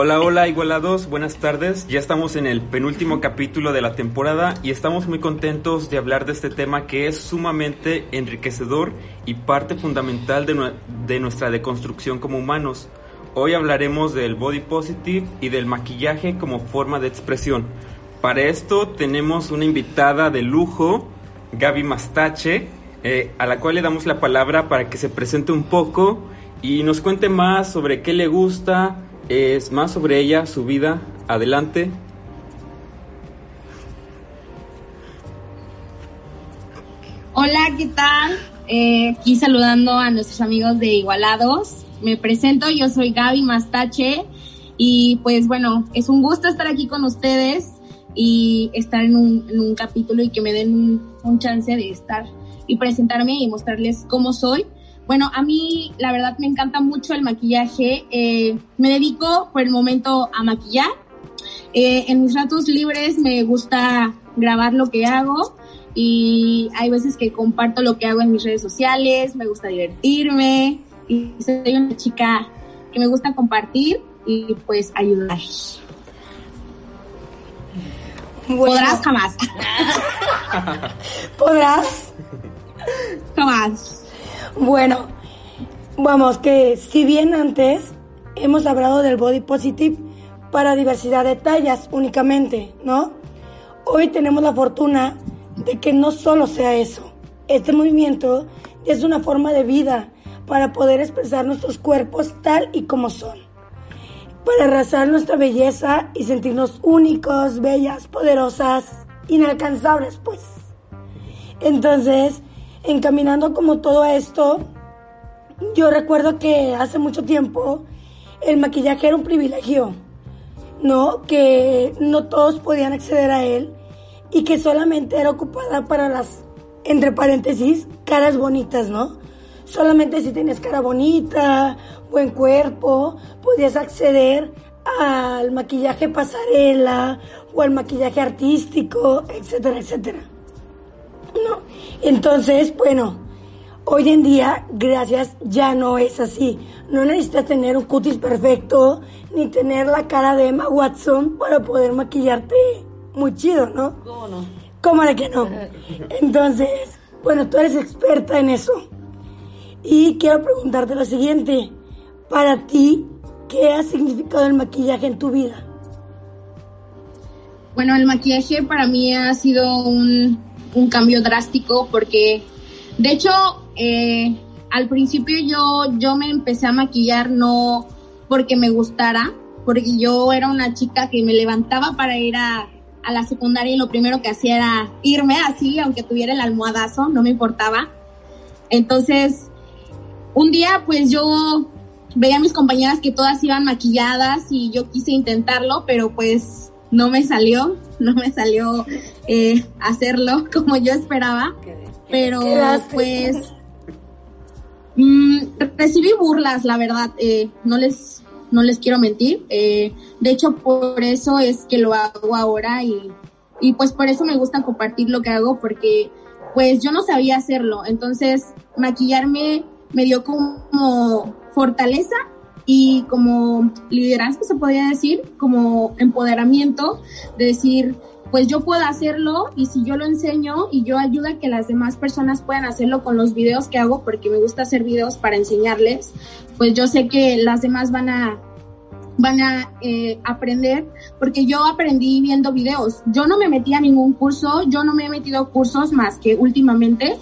Hola, hola, igualados, buenas tardes. Ya estamos en el penúltimo capítulo de la temporada y estamos muy contentos de hablar de este tema que es sumamente enriquecedor y parte fundamental de, nuestra deconstrucción como humanos. Hoy hablaremos del body positive y del maquillaje como forma de expresión. Para esto tenemos una invitada de lujo, Gaby Mastache, eh, a la cual le damos la palabra para que se presente un poco y nos cuente más sobre qué le gusta, es más sobre ella, su vida. Adelante. Hola, ¿qué tal? Eh, aquí saludando a nuestros amigos de Igualados. Me presento, yo soy Gaby Mastache y pues bueno, es un gusto estar aquí con ustedes y estar en un, capítulo y que me den un, un chance de estar y presentarme y mostrarles cómo soy. Bueno, a mí la verdad me encanta mucho el maquillaje. Eh, me dedico por el momento a maquillar. Eh, en mis ratos libres me gusta grabar lo que hago y hay veces que comparto lo que hago en mis redes sociales, me gusta divertirme y soy una chica que me gusta compartir y pues ayudar. Podrás jamás. Podrás. Jamás. Bueno, vamos, que si bien antes hemos hablado del body positive para diversidad de tallas únicamente, ¿no? Hoy tenemos la fortuna de que no solo sea eso. Este movimiento es una forma de vida para poder expresar nuestros cuerpos tal y como son. Para arrasar nuestra belleza y sentirnos únicos, bellas, poderosas, inalcanzables, pues. Entonces, encaminando como todo esto, yo recuerdo que hace mucho tiempo el maquillaje era un privilegio, ¿no? Que no todos podían acceder a él y que solamente era ocupada para las, entre paréntesis, caras bonitas, ¿no? Solamente si tienes cara bonita, buen cuerpo, podías acceder al maquillaje pasarela o al maquillaje artístico, etcétera, etcétera. ¿No? Entonces, bueno, hoy en día, gracias, ya no es así. No necesitas tener un cutis perfecto, ni tener la cara de Emma Watson para poder maquillarte muy chido, ¿no? ¿Cómo no? ¿Cómo de que no? Entonces, bueno, tú eres experta en eso. Y quiero preguntarte lo siguiente. Para ti, ¿qué ha significado el maquillaje en tu vida? Bueno, el maquillaje para mí ha sido un un cambio drástico porque, de hecho, eh, al principio yo, yo me empecé a maquillar no porque me gustara, porque yo era una chica que me levantaba para ir a, a la secundaria y lo primero que hacía era irme así, aunque tuviera el almohadazo, no me importaba. Entonces, un día pues yo veía a mis compañeras que todas iban maquilladas y yo quise intentarlo, pero pues no me salió, no me salió eh, hacerlo como yo esperaba, pero pues mm, recibí burlas, la verdad, eh, no les no les quiero mentir, eh, de hecho por eso es que lo hago ahora y, y pues por eso me gusta compartir lo que hago porque pues yo no sabía hacerlo, entonces maquillarme me dio como fortaleza y como liderazgo se podría decir, como empoderamiento, de decir, pues yo puedo hacerlo y si yo lo enseño y yo ayudo a que las demás personas puedan hacerlo con los videos que hago, porque me gusta hacer videos para enseñarles, pues yo sé que las demás van a van a eh, aprender, porque yo aprendí viendo videos. Yo no me metí a ningún curso, yo no me he metido a cursos más que últimamente,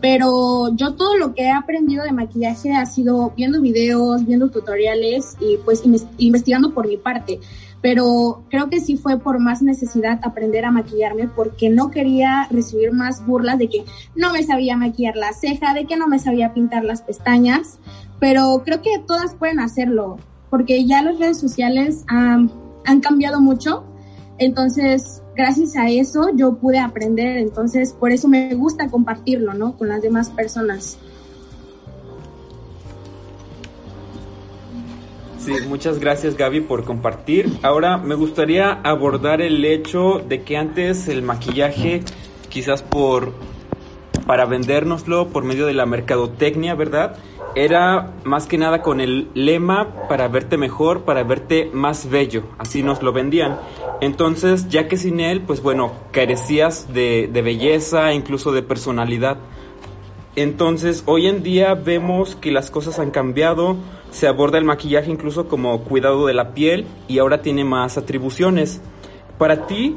pero yo todo lo que he aprendido de maquillaje ha sido viendo videos, viendo tutoriales y pues investigando por mi parte. Pero creo que sí fue por más necesidad aprender a maquillarme porque no quería recibir más burlas de que no me sabía maquillar la ceja, de que no me sabía pintar las pestañas. Pero creo que todas pueden hacerlo porque ya las redes sociales han cambiado mucho. Entonces, gracias a eso yo pude aprender, entonces por eso me gusta compartirlo, ¿no? Con las demás personas. Sí, muchas gracias Gaby por compartir. Ahora me gustaría abordar el hecho de que antes el maquillaje, quizás por para vendérnoslo por medio de la mercadotecnia, ¿verdad? Era más que nada con el lema para verte mejor, para verte más bello, así nos lo vendían. Entonces, ya que sin él, pues bueno, carecías de, de belleza, incluso de personalidad. Entonces, hoy en día vemos que las cosas han cambiado, se aborda el maquillaje incluso como cuidado de la piel y ahora tiene más atribuciones. Para ti,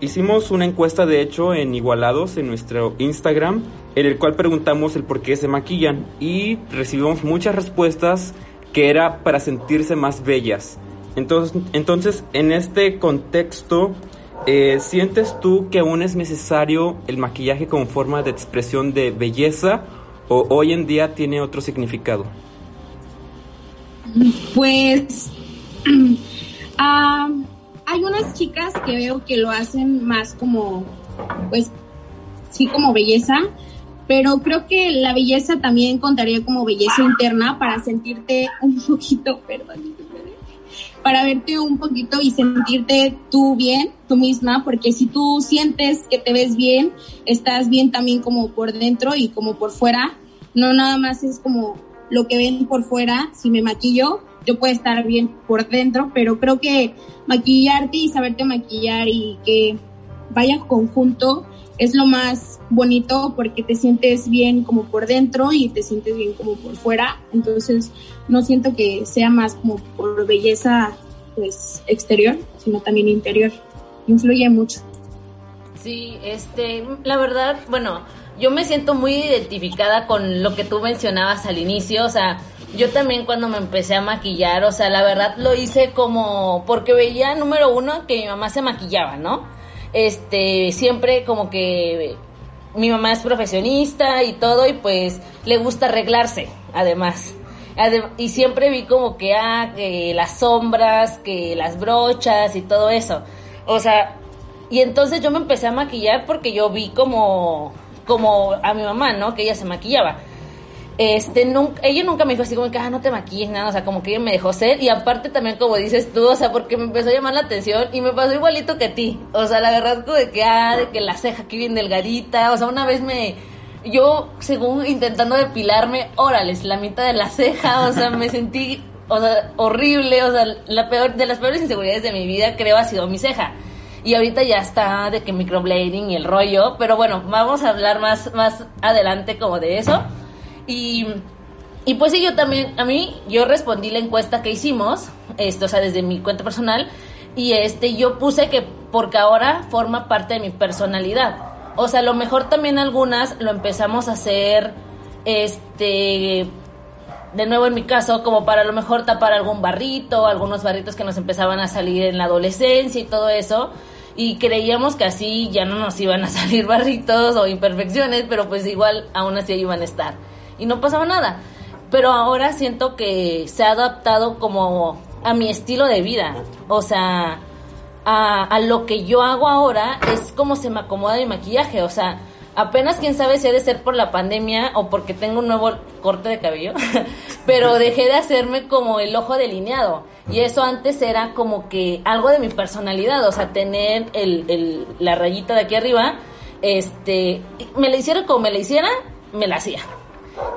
hicimos una encuesta de hecho en Igualados en nuestro Instagram, en el cual preguntamos el por qué se maquillan y recibimos muchas respuestas que era para sentirse más bellas. Entonces, entonces en este contexto, eh, ¿Sientes tú que aún es necesario el maquillaje como forma de expresión de belleza o hoy en día tiene otro significado? Pues ah, hay unas chicas que veo que lo hacen más como, pues sí como belleza, pero creo que la belleza también contaría como belleza interna para sentirte un poquito, perdón, para verte un poquito y sentirte tú bien, tú misma, porque si tú sientes que te ves bien, estás bien también como por dentro y como por fuera, no nada más es como lo que ven por fuera, si me maquillo, yo puedo estar bien por dentro, pero creo que maquillarte y saberte maquillar y que vaya conjunto es lo más bonito porque te sientes bien como por dentro y te sientes bien como por fuera. Entonces no siento que sea más como por belleza pues exterior, sino también interior. Influye mucho. Sí, este, la verdad, bueno, yo me siento muy identificada con lo que tú mencionabas al inicio, o sea, yo también cuando me empecé a maquillar, o sea, la verdad lo hice como porque veía número uno que mi mamá se maquillaba, ¿no? Este, siempre como que mi mamá es profesionista y todo y pues le gusta arreglarse, además. y siempre vi como que, ah, que las sombras, que las brochas y todo eso. O sea, y entonces yo me empecé a maquillar porque yo vi como, como a mi mamá, ¿no? Que ella se maquillaba este, nunca, ella nunca me dijo así como que, ah, no te maquilles, nada, o sea, como que ella me dejó ser, y aparte también como dices tú, o sea, porque me empezó a llamar la atención y me pasó igualito que a ti, o sea, la verdad como de que, ah, de que la ceja aquí bien delgadita, o sea, una vez me, yo, según intentando depilarme, órales, la mitad de la ceja, o sea, me sentí, o sea, horrible, o sea, la peor, de las peores inseguridades de mi vida creo ha sido mi ceja. Y ahorita ya está de que microblading y el rollo, pero bueno, vamos a hablar más, más adelante como de eso. Y, y pues sí, yo también, a mí, yo respondí la encuesta que hicimos, esto, o sea, desde mi cuenta personal, y este, yo puse que porque ahora forma parte de mi personalidad. O sea, a lo mejor también algunas lo empezamos a hacer, este, de nuevo en mi caso, como para a lo mejor tapar algún barrito, algunos barritos que nos empezaban a salir en la adolescencia y todo eso. Y creíamos que así ya no nos iban a salir barritos o imperfecciones, pero pues igual aún así iban a estar y no pasaba nada. Pero ahora siento que se ha adaptado como a mi estilo de vida. O sea, a, lo que yo hago ahora es como se me acomoda mi maquillaje. O sea, apenas quién sabe si ha de ser por la pandemia o porque tengo un nuevo corte de cabello, pero dejé de hacerme como el ojo delineado. Y eso antes era como que algo de mi personalidad, o sea, tener el, la rayita de aquí arriba, este, me la hiciera como me la hiciera, me la hacía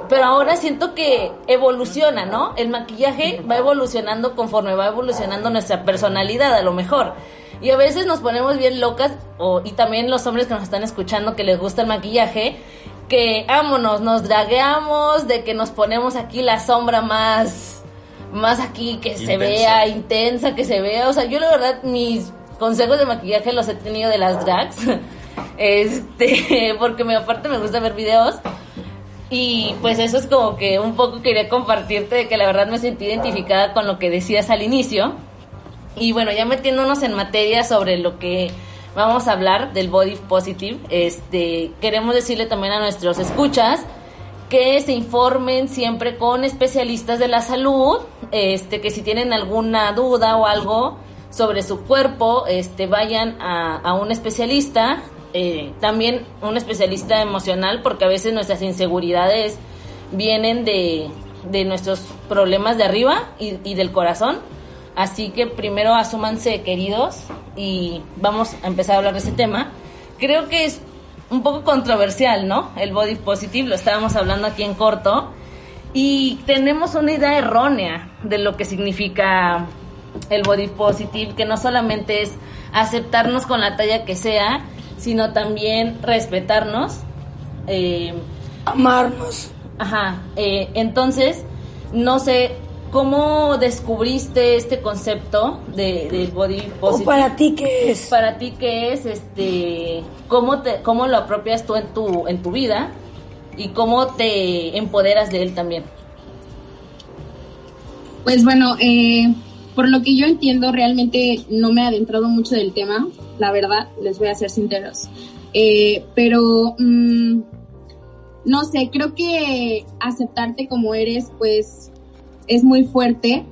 pero ahora siento que evoluciona, ¿no? El maquillaje va evolucionando conforme va evolucionando nuestra personalidad, a lo mejor. Y a veces nos ponemos bien locas, o, y también los hombres que nos están escuchando que les gusta el maquillaje, que ámonos, nos dragueamos, de que nos ponemos aquí la sombra más, más aquí, que se vea intensa, que se vea. O sea, yo la verdad, mis consejos de maquillaje los he tenido de las drags. Este, porque me, aparte me gusta ver videos. Y pues eso es como que un poco quería compartirte de que la verdad me sentí identificada con lo que decías al inicio. Y bueno, ya metiéndonos en materia sobre lo que vamos a hablar del body positive, este, queremos decirle también a nuestros escuchas que se informen siempre con especialistas de la salud, este, que si tienen alguna duda o algo sobre su cuerpo, este, vayan a, a un especialista, eh, también un especialista emocional, porque a veces nuestras inseguridades vienen de, de nuestros problemas de arriba y, y, del corazón. Así que primero asúmanse queridos y vamos a empezar a hablar de ese tema. Creo que es un poco controversial, ¿no? El body positive, lo estábamos hablando aquí en corto, y tenemos una idea errónea de lo que significa el body positive, que no solamente es aceptarnos con la talla que sea, sino también respetarnos. Eh, Amarnos. Ajá. Eh, entonces, no sé, ¿cómo descubriste este concepto de, del body positive? para ti qué es? Para ti qué es, este, cómo te, cómo lo apropias tú en tu, en tu vida y cómo te empoderas de él también. Pues bueno, eh, por lo que yo entiendo, realmente no me he adentrado mucho del tema, la verdad, les voy a ser sinceros. Eh, pero, mm, no sé, creo que aceptarte como eres, pues, es muy fuerte.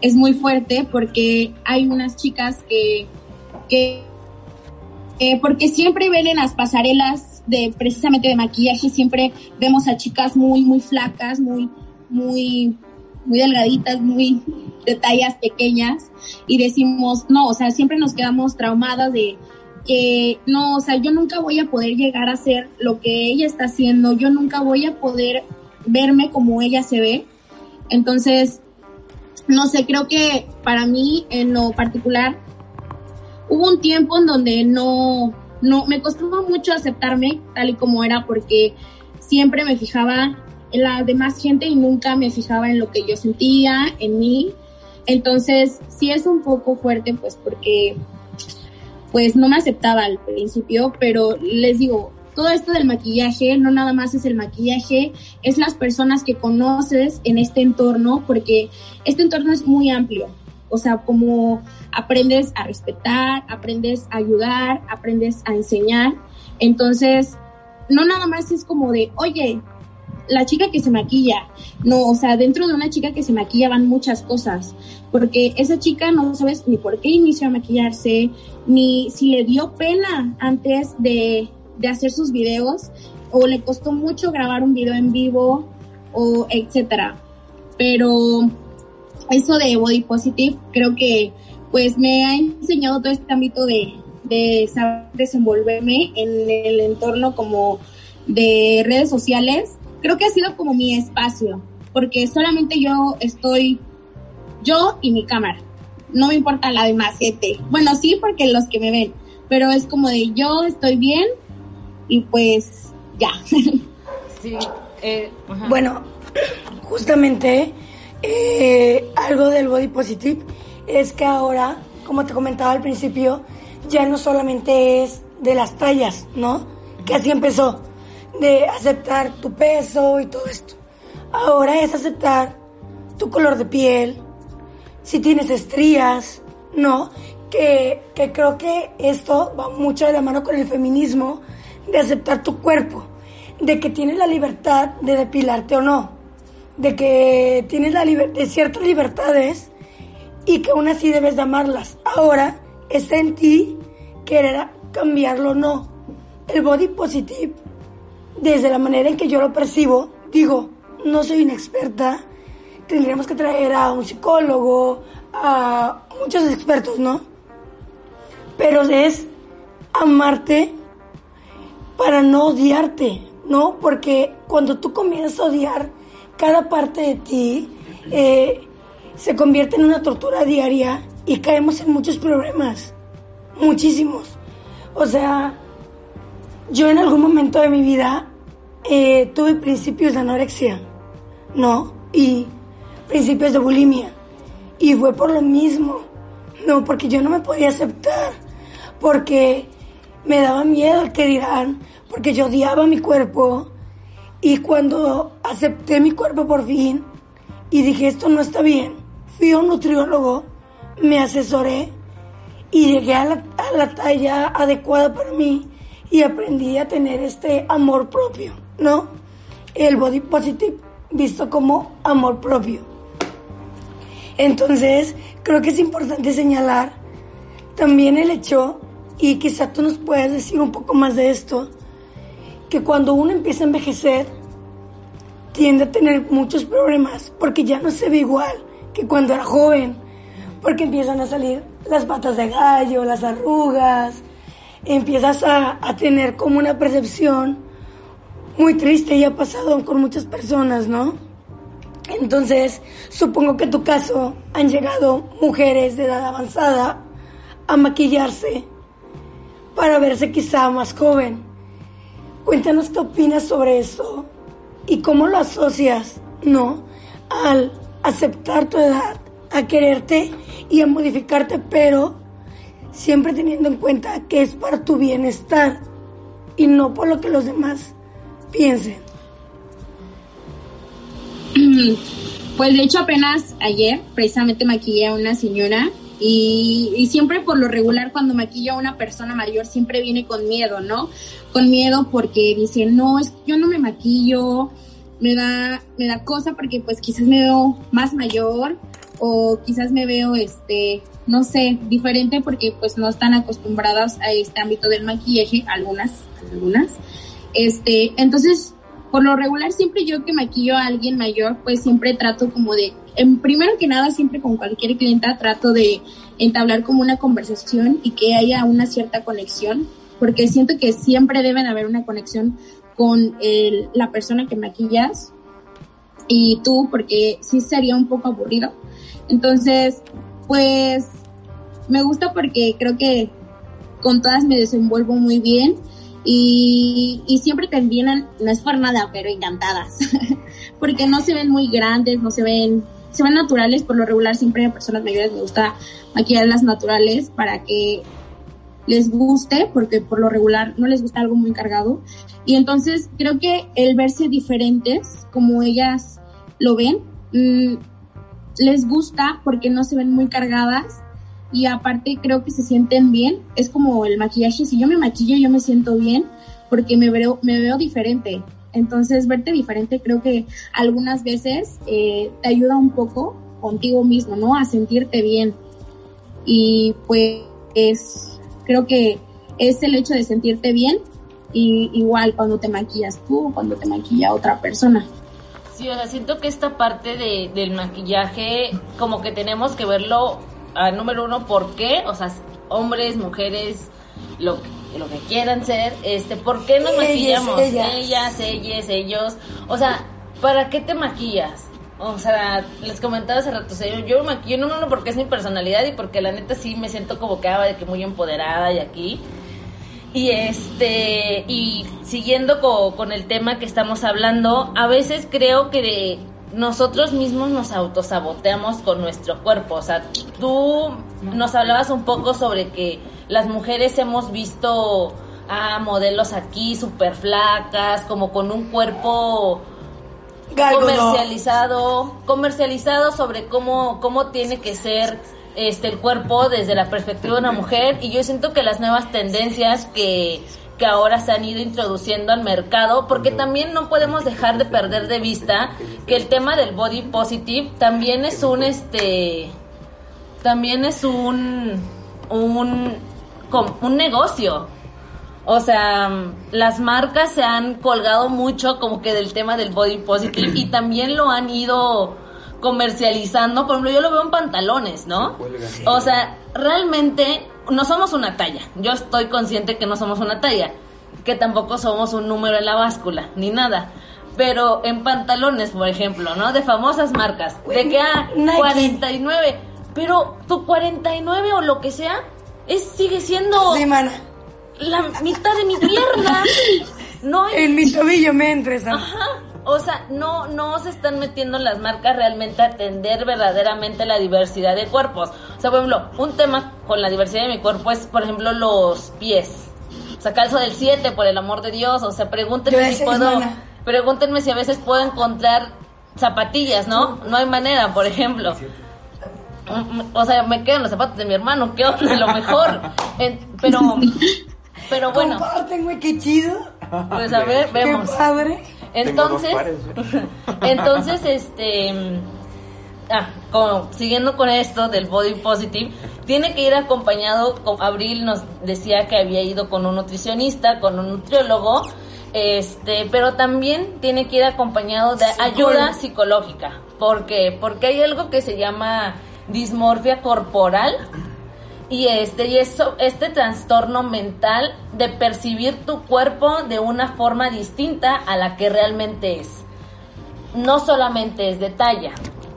Es muy fuerte porque hay unas chicas que, que porque siempre ven en las pasarelas de precisamente de maquillaje, siempre vemos a chicas muy, muy flacas, muy, muy, muy delgaditas, muy de tallas pequeñas y decimos, no, o sea, siempre nos quedamos traumadas de que no, o sea, yo nunca voy a poder llegar a hacer lo que ella está haciendo, yo nunca voy a poder verme como ella se ve. Entonces, no sé, creo que para mí en lo particular hubo un tiempo en donde no, no, me costó mucho aceptarme tal y como era porque siempre me fijaba la demás gente y nunca me fijaba en lo que yo sentía, en mí. Entonces, sí es un poco fuerte, pues porque pues no me aceptaba al principio, pero les digo, todo esto del maquillaje no nada más es el maquillaje, es las personas que conoces en este entorno, porque este entorno es muy amplio. O sea, como aprendes a respetar, aprendes a ayudar, aprendes a enseñar. Entonces, no nada más es como de, oye, la chica que se maquilla. No, o sea, dentro de una chica que se maquilla van muchas cosas, porque esa chica no sabes ni por qué inició a maquillarse, ni si le dio pena antes de, de hacer sus videos, o le costó mucho grabar un video en vivo, o etcétera. Pero eso de body positive creo que pues me ha enseñado todo este ámbito de, de saber desenvolverme en el entorno como de redes sociales creo que ha sido como mi espacio, porque solamente yo estoy, yo y mi cámara. No me importa la demás gente. Bueno, sí, porque los que me ven, pero es como de yo estoy bien y pues ya. Sí. Eh, bueno, justamente eh, algo del body positive es que ahora, como te comentaba al principio, ya no solamente es de las tallas, ¿no? Que así empezó de aceptar tu peso y todo esto. Ahora es aceptar tu color de piel, si tienes estrías, ¿no? Que, que creo que esto va mucho de la mano con el feminismo, de aceptar tu cuerpo, de que tienes la libertad de depilarte o no, de que tienes la de ciertas libertades y que aún así debes de amarlas. Ahora está en ti querer cambiarlo o no. El body positive desde la manera en que yo lo percibo, digo, no soy una experta, tendríamos que traer a un psicólogo, a muchos expertos, ¿no? Pero es amarte para no odiarte, ¿no? Porque cuando tú comienzas a odiar cada parte de ti, eh, se convierte en una tortura diaria y caemos en muchos problemas, muchísimos. O sea, yo en algún momento de mi vida eh, tuve principios de anorexia, ¿no? Y principios de bulimia. Y fue por lo mismo, no, porque yo no me podía aceptar, porque me daba miedo al que dirán, porque yo odiaba mi cuerpo. Y cuando acepté mi cuerpo por fin y dije esto no está bien, fui a un nutriólogo, me asesoré y llegué a la, a la talla adecuada para mí y aprendí a tener este amor propio, ¿no? El body positive visto como amor propio. Entonces, creo que es importante señalar también el hecho, y quizá tú nos puedas decir un poco más de esto, que cuando uno empieza a envejecer, tiende a tener muchos problemas, porque ya no se ve igual que cuando era joven, porque empiezan a salir las patas de gallo, las arrugas, empiezas a, a tener como una percepción muy triste y ha pasado con muchas personas, ¿no? Entonces, supongo que en tu caso han llegado mujeres de edad avanzada a maquillarse para verse quizá más joven. Cuéntanos qué opinas sobre eso y cómo lo asocias, ¿no? Al aceptar tu edad, a quererte y a modificarte, pero siempre teniendo en cuenta que es para tu bienestar y no por lo que los demás piensen. Pues de hecho apenas ayer precisamente maquillé a una señora y, siempre por lo regular cuando maquillo a una persona mayor siempre viene con miedo, ¿no? Con miedo porque dice, no, es yo no me maquillo, me da, me da cosa porque pues quizás me veo más mayor o quizás me veo este, no sé, diferente porque pues no están acostumbradas a este ámbito del maquillaje, algunas, algunas. Este, entonces por lo regular siempre yo que maquillo a alguien mayor, pues siempre trato como de, en primero que nada, siempre con cualquier clienta trato de entablar como una conversación y que haya una cierta conexión, porque siento que siempre deben haber una conexión con la persona que maquillas y tú, porque sí sería un poco aburrido. Entonces, pues me gusta porque creo que con todas me desenvuelvo muy bien y, y siempre te vienen, no es por nada, pero encantadas, porque no se ven muy grandes, no se ven, se ven naturales, por lo regular siempre a personas mayores me gusta maquillar las naturales para que les guste, porque por lo regular no les gusta algo muy cargado. Y entonces creo que el verse diferentes, como ellas lo ven, mm, les gusta porque no se ven muy cargadas y aparte creo que se sienten bien. Es como el maquillaje, si yo me maquillo yo me siento bien porque me veo, me veo diferente. Entonces verte diferente creo que algunas veces eh, te ayuda un poco contigo mismo, ¿no? A sentirte bien. Y pues creo que es el hecho de sentirte bien y igual cuando te maquillas tú, cuando te maquilla otra persona. Sí, o sea, siento que esta parte de, del maquillaje como que tenemos que verlo número uno, ¿por qué? O sea, hombres, mujeres, lo, lo que quieran ser, este, ¿por qué nos maquillamos? Ellas. ellas, ellos. O sea, ¿para qué te maquillas? O sea, les comentaba hace rato, yo, me maquillo no, no, porque es mi personalidad y porque la neta sí me siento como que, ah, de que muy empoderada y aquí. Y este, y siguiendo con el tema que estamos hablando, a veces creo que de, nosotros mismos nos autosaboteamos con nuestro cuerpo. O sea, tú nos hablabas un poco sobre que las mujeres hemos visto a modelos aquí súper flacas, como con un cuerpo comercializado, comercializado sobre cómo, cómo tiene que ser este el cuerpo desde la perspectiva de una mujer. Y yo siento que las nuevas tendencias que que ahora se han ido introduciendo al mercado, porque también no podemos dejar de perder de vista que el tema del body positive también es un este también es un un un negocio. O sea, las marcas se han colgado mucho como que del tema del body positive y también lo han ido comercializando. Por ejemplo, yo lo veo en pantalones, ¿no? O sea, realmente no somos una talla. Yo estoy consciente que no somos una talla, que tampoco somos un número en la báscula, ni nada. Pero en pantalones, por ejemplo, ¿no? De famosas marcas, de que a ah, 49, pero tu 49 o lo que sea, es sigue siendo la mitad de mi pierna. No En mi tobillo me entres. Ajá. O sea, no, no se están metiendo las marcas realmente a atender verdaderamente la diversidad de cuerpos. O sea, por ejemplo, un tema con la diversidad de mi cuerpo es, por ejemplo, los pies. O sea, calzo del 7, por el amor de Dios. O sea, pregúntenme si puedo. Pregúntenme si a veces puedo encontrar zapatillas, ¿no? No hay manera, por ejemplo. O sea, me quedan los zapatos de mi hermano, ¿qué onda? Lo mejor. pero, pero bueno. Comparten, güey, qué chido. Pues a ver, vemos. Qué padre. Entonces, entonces, este, ah, siguiendo con esto del body positive, tiene que ir acompañado, con, Abril nos decía que había ido con un nutricionista, con un nutriólogo, este, pero también tiene que ir acompañado de ayuda psicológica. ¿Por qué? Porque hay algo que se llama dismorfia corporal y este y eso este trastorno mental de percibir tu cuerpo de una forma distinta a la que realmente es. No solamente es de talla,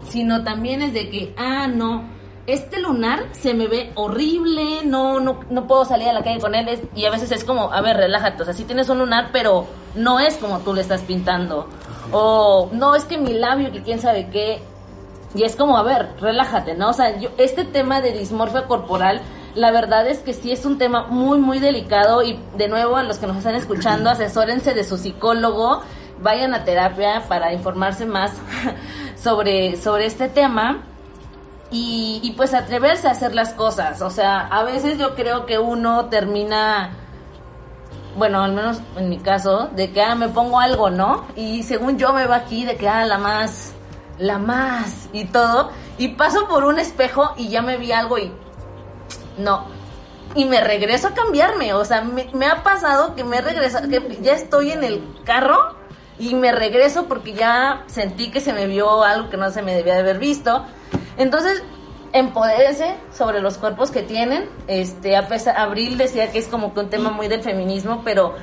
sino también es de que ah no, este lunar se me ve horrible, no no no puedo salir a la calle con él y a veces es como, a ver, relájate, o sea, sí tienes un lunar, pero no es como tú le estás pintando. O no, es que mi labio que quién sabe qué y es como, a ver, relájate, ¿no? O sea, yo, este tema de dismorfia corporal, la verdad es que sí es un tema muy, muy delicado y de nuevo a los que nos están escuchando, asesórense de su psicólogo, vayan a terapia para informarse más sobre, sobre este tema. Y, y pues atreverse a hacer las cosas. O sea, a veces yo creo que uno termina bueno, al menos en mi caso, de que ah, me pongo algo, ¿no? Y según yo me va aquí de que ah, la más la más y todo. Y paso por un espejo y ya me vi algo y no. Y me regreso a cambiarme. O sea, me, ha pasado que me regreso, que ya estoy en el carro y me regreso porque ya sentí que se me vio algo que no se me debía de haber visto. Entonces, empodérense sobre los cuerpos que tienen. Este, a pesar, Abril decía que es como que un tema muy del feminismo, pero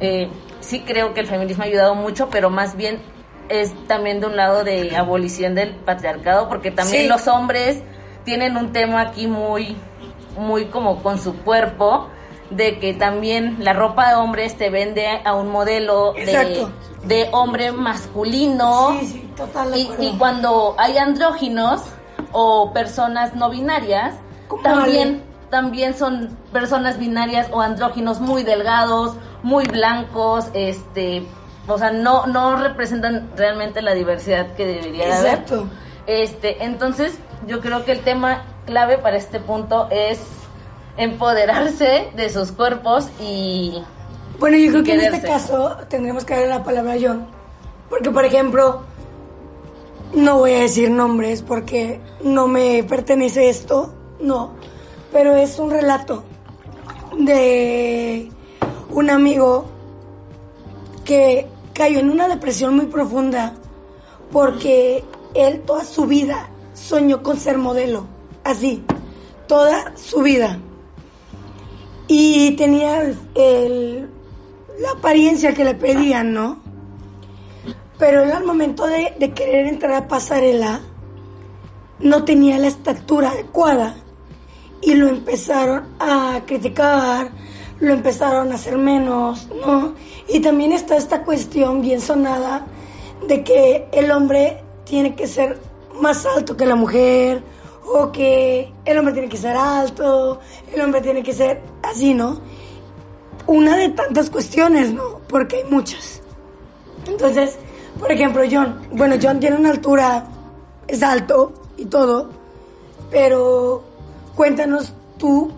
eh, sí creo que el feminismo ha ayudado mucho, pero más bien es también de un lado de abolición del patriarcado, porque también los hombres tienen un tema aquí muy, muy como con su cuerpo, de que también la ropa de hombres te vende a un modelo de, de, hombre masculino. y, y, cuando hay andróginos o personas no binarias, también, también son personas binarias o andróginos muy delgados, muy blancos, este o sea, no, no representan realmente la diversidad que debería haber. Exacto. Este, entonces, yo creo que el tema clave para este punto es empoderarse de sus cuerpos y bueno, yo creo que en este caso tendremos que darle la palabra a John. Porque, por ejemplo, no voy a decir nombres porque no me pertenece esto, no. Pero es un relato de un amigo que cayó en una depresión muy profunda porque él toda su vida soñó con ser modelo, así, toda su vida. Y tenía la apariencia que le pedían, ¿no? Pero él al momento de, de querer entrar a pasarela, no tenía la estatura adecuada y lo empezaron a criticar, lo empezaron a hacer menos, ¿no? Y también está esta cuestión bien sonada de que el hombre tiene que ser más alto que la mujer, o que el hombre tiene que ser alto, el hombre tiene que ser así, ¿no? Una de tantas cuestiones, ¿no? Porque hay muchas. Entonces, por ejemplo, John, bueno, John tiene una altura, es alto y todo, pero cuéntanos tú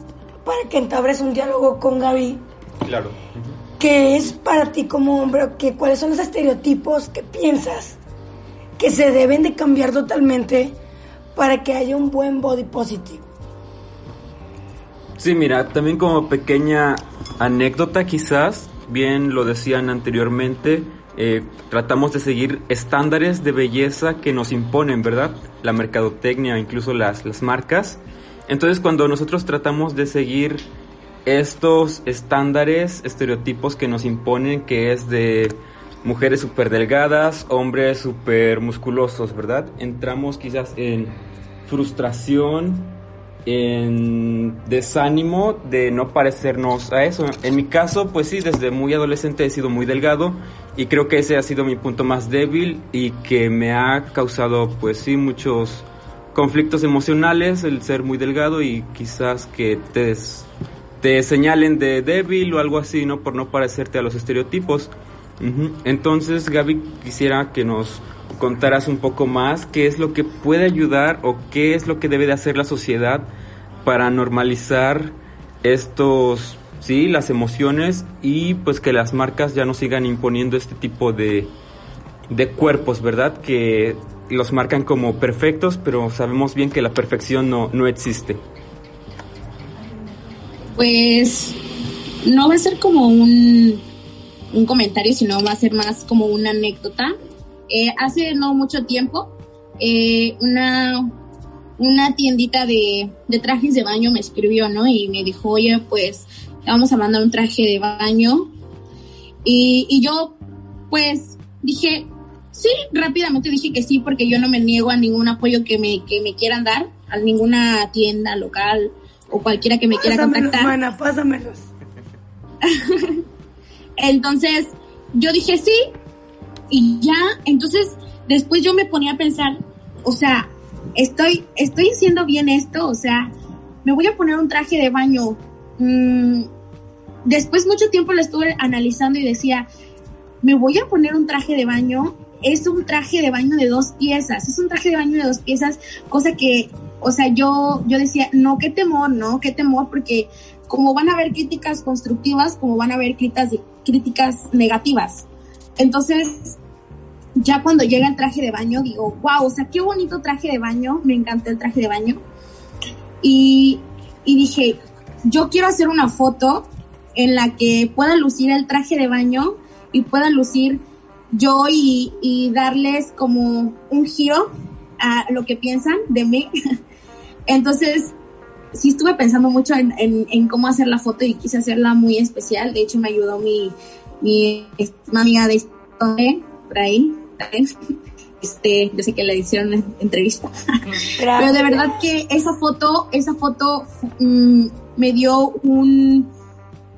para que entabres un diálogo con Gaby. Claro. ¿Qué es para ti como hombre? Que, ¿Cuáles son los estereotipos que piensas que se deben de cambiar totalmente para que haya un buen body positive? Sí, mira, también como pequeña anécdota quizás, bien lo decían anteriormente, eh, tratamos de seguir estándares de belleza que nos imponen, ¿verdad? La mercadotecnia, incluso las, las marcas. Entonces cuando nosotros tratamos de seguir estos estándares, estereotipos que nos imponen, que es de mujeres súper delgadas, hombres súper musculosos, ¿verdad? Entramos quizás en frustración, en desánimo de no parecernos a eso. En mi caso, pues sí, desde muy adolescente he sido muy delgado y creo que ese ha sido mi punto más débil y que me ha causado, pues sí, muchos conflictos emocionales, el ser muy delgado y quizás que te, te señalen de débil o algo así, ¿no? Por no parecerte a los estereotipos. Entonces, Gaby, quisiera que nos contaras un poco más qué es lo que puede ayudar o qué es lo que debe de hacer la sociedad para normalizar estos, sí, las emociones y pues que las marcas ya no sigan imponiendo este tipo de, de cuerpos, ¿verdad? Que los marcan como perfectos, pero sabemos bien que la perfección no, no existe. Pues no va a ser como un, un comentario, sino va a ser más como una anécdota. Eh, hace no mucho tiempo, eh, una, una tiendita de, de trajes de baño me escribió, ¿no? Y me dijo, oye, pues vamos a mandar un traje de baño. Y, y yo, pues, dije, sí, rápidamente dije que sí, porque yo no me niego a ningún apoyo que me, que me quieran dar, a ninguna tienda local o cualquiera que me quiera contactar. Mana, pásamelos. entonces, yo dije sí, y ya, entonces, después yo me ponía a pensar, o sea, estoy, estoy haciendo bien esto, o sea, me voy a poner un traje de baño. Mm, después mucho tiempo lo estuve analizando y decía, me voy a poner un traje de baño. Es un traje de baño de dos piezas, es un traje de baño de dos piezas, cosa que, o sea, yo, yo decía, no, qué temor, no, qué temor, porque como van a haber críticas constructivas, como van a haber críticas, críticas negativas. Entonces, ya cuando llega el traje de baño, digo, wow, o sea, qué bonito traje de baño, me encantó el traje de baño. Y, y dije, yo quiero hacer una foto en la que pueda lucir el traje de baño y pueda lucir yo y, y darles como un giro a lo que piensan de mí. Entonces, sí estuve pensando mucho en, en, en, cómo hacer la foto y quise hacerla muy especial. De hecho, me ayudó mi, mi amiga de por ahí, este, yo sé que le hicieron entrevista, pero de verdad que esa foto, esa foto mmm, me dio un,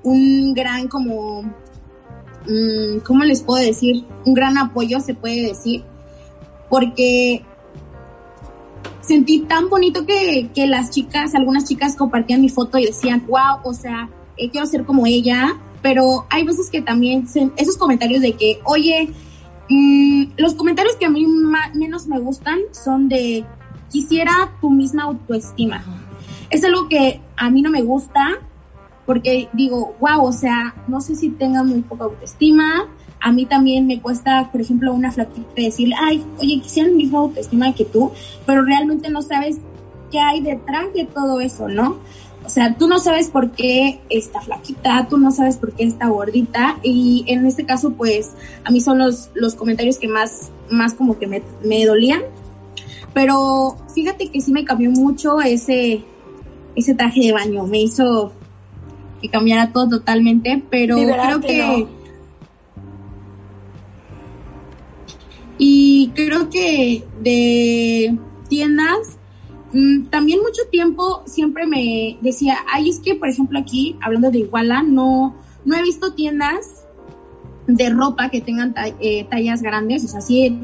un gran como, mmm, ¿cómo les puedo decir? Un gran apoyo, se puede decir, porque sentí tan bonito que, que las chicas, algunas chicas compartían mi foto y decían, wow, o sea, eh, quiero ser como ella, pero hay veces que también esos comentarios de que, oye, mmm, los comentarios que a mí menos me gustan son de quisiera tu misma autoestima. Es algo que a mí no me gusta porque digo, wow, o sea, no sé si tenga muy poca autoestima. A mí también me cuesta, por ejemplo, una flaquita decir, ay, oye, quisiera la misma autoestima que tú, pero realmente no sabes qué hay detrás de todo eso, ¿no? O sea, tú no sabes por qué está flaquita, tú no sabes por qué está gordita y en este caso pues a mí son los, los comentarios que más, más como que me, me dolían. Pero fíjate que sí me cambió mucho ese, ese traje de baño, me hizo que cambiara todo totalmente, pero creo que... No. Y creo que de tiendas Mm, también mucho tiempo siempre me decía, ay, es que, por ejemplo, aquí, hablando de Iguala, no, no he visto tiendas de ropa que tengan eh, tallas grandes, o sea, sí,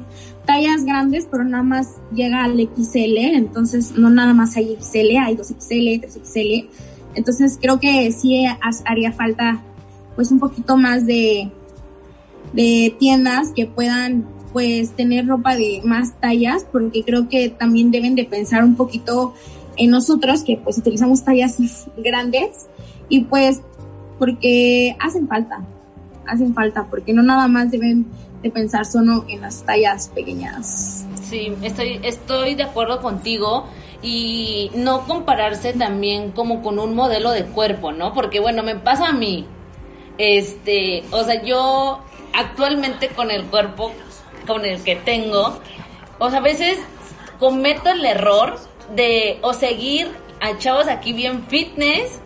tallas grandes, pero nada más llega al XL, entonces no nada más hay XL, hay 2XL, 3XL, entonces creo que sí haría falta pues un poquito más de, de tiendas que puedan pues tener ropa de más tallas, porque creo que también deben de pensar un poquito en nosotros, que pues utilizamos tallas grandes, y pues porque hacen falta, hacen falta, porque no nada más deben de pensar solo en las tallas pequeñas. Sí, estoy, estoy de acuerdo contigo y no compararse también como con un modelo de cuerpo, ¿no? Porque bueno, me pasa a mí, este, o sea, yo actualmente con el cuerpo con el que tengo, o sea, a veces cometo el error de o seguir a chavos aquí bien fitness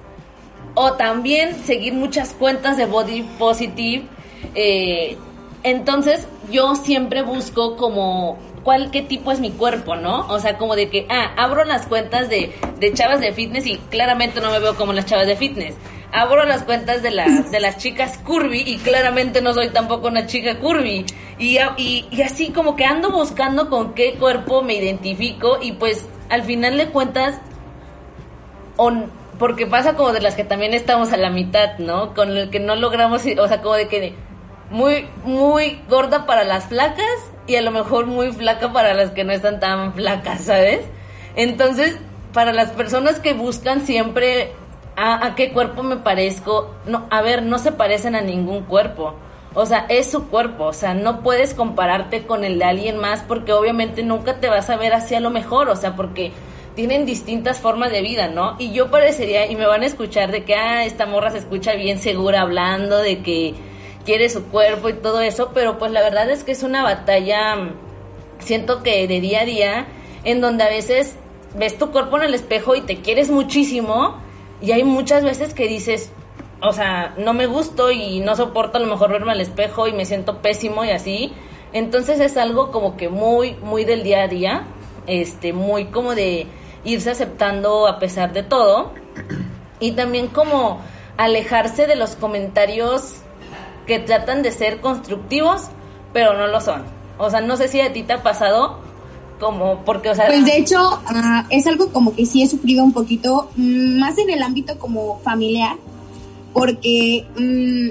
o también seguir muchas cuentas de body positive. Eh, entonces yo siempre busco como cuál, qué tipo es mi cuerpo, ¿no? O sea, como de que, ah, abro las cuentas de, de chavas de fitness y claramente no me veo como las chavas de fitness abro las cuentas de las, de las chicas curvy y claramente no soy tampoco una chica curvy. Y, y, así como que ando buscando con qué cuerpo me identifico y pues al final de cuentas, porque pasa como de las que también estamos a la mitad, ¿no? Con el que no logramos, o sea, como de que muy, muy gorda para las flacas y a lo mejor muy flaca para las que no están tan flacas, ¿sabes? Entonces, para las personas que buscan siempre a, qué cuerpo me parezco. No, a ver, no se parecen a ningún cuerpo. O sea, es su cuerpo, o sea, no puedes compararte con el de alguien más porque obviamente nunca te vas a ver hacia lo mejor, o sea, porque tienen distintas formas de vida, ¿no? Y yo parecería, y me van a escuchar de que, ah, esta morra se escucha bien segura hablando, de que quiere su cuerpo y todo eso, pero pues la verdad es que es una batalla, siento que de día a día, en donde a veces ves tu cuerpo en el espejo y te quieres muchísimo y hay muchas veces que dices, o sea, no me gusto y no soporto a lo mejor verme al espejo y me siento pésimo y así. Entonces es algo como que muy, muy del día a día, este, muy como de irse aceptando a pesar de todo y también como alejarse de los comentarios que tratan de ser constructivos, pero no lo son. O sea, no sé si a ti te ha pasado como porque, o sea... Pues de hecho, ah, es algo como que sí he sufrido un poquito, mm, más en el ámbito como familiar, porque mm,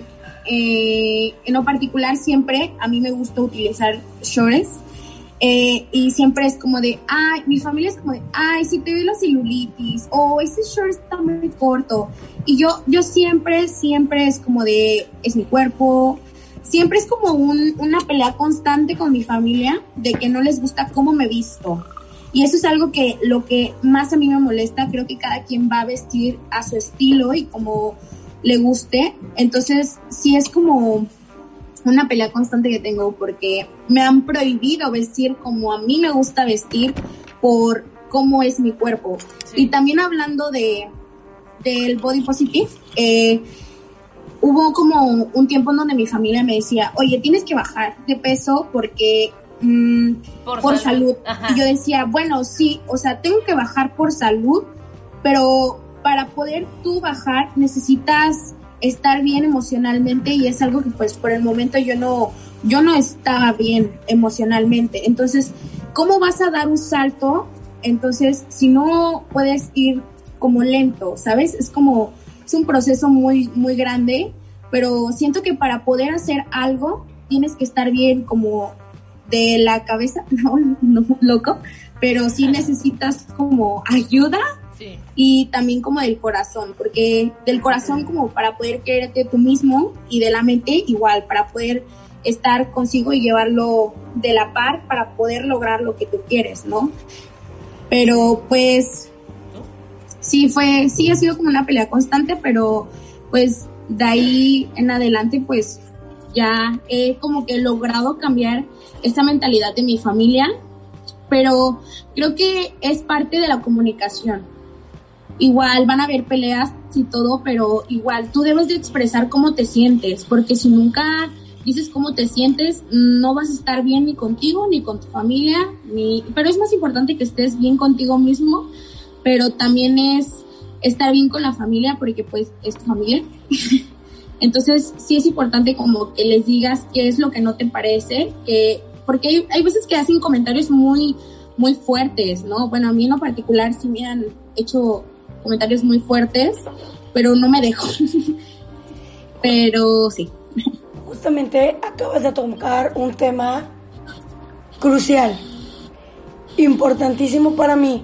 eh, en lo particular siempre a mí me gusta utilizar shorts eh, y siempre es como de, ay, mi familia es como de, ay, si te ve la celulitis o ese short está muy corto. Y yo, yo siempre, siempre es como de, es mi cuerpo, siempre es como un, una pelea constante con mi familia de que no les gusta cómo me visto. Y eso es algo que lo que más a mí me molesta, creo que cada quien va a vestir a su estilo y como le guste. Entonces, sí es como una pelea constante que tengo porque me han prohibido vestir como a mí me gusta vestir por cómo es mi cuerpo. Y también hablando de del body positive, eh, hubo como un tiempo en donde mi familia me decía, oye, tienes que bajar de peso porque mm, por, salud. Y yo decía, bueno, sí, o sea, tengo que bajar por salud, pero para poder tú bajar necesitas estar bien emocionalmente y es algo que pues por el momento yo no yo no estaba bien emocionalmente. Entonces, ¿cómo vas a dar un salto? Entonces, si no puedes ir como lento, ¿sabes? Es como es un proceso muy muy grande, pero siento que para poder hacer algo tienes que estar bien como de la cabeza, no, no loco, pero sí necesitas como ayuda y también como del corazón, porque del corazón como para poder quererte tú mismo y de la mente igual, para poder estar consigo y llevarlo de la par para poder lograr lo que tú quieres, ¿no? Pero pues sí fue, sí ha sido como una pelea constante, pero pues de ahí en adelante pues ya he como que logrado cambiar esa mentalidad de mi familia, pero creo que es parte de la comunicación igual van a haber peleas y todo, pero igual tú debes de expresar cómo te sientes, porque si nunca dices cómo te sientes, no vas a estar bien ni contigo, ni con tu familia, ni, pero es más importante que estés bien contigo mismo, pero también es estar bien con la familia, porque pues es tu familia. Entonces sí es importante como que les digas qué es lo que no te parece, que, porque hay, hay veces que hacen comentarios muy, muy fuertes, ¿no? Bueno, a mí en lo particular sí me han hecho comentarios muy fuertes, pero no me dejo. pero sí. Justamente acabas de tocar un tema crucial, importantísimo para mí.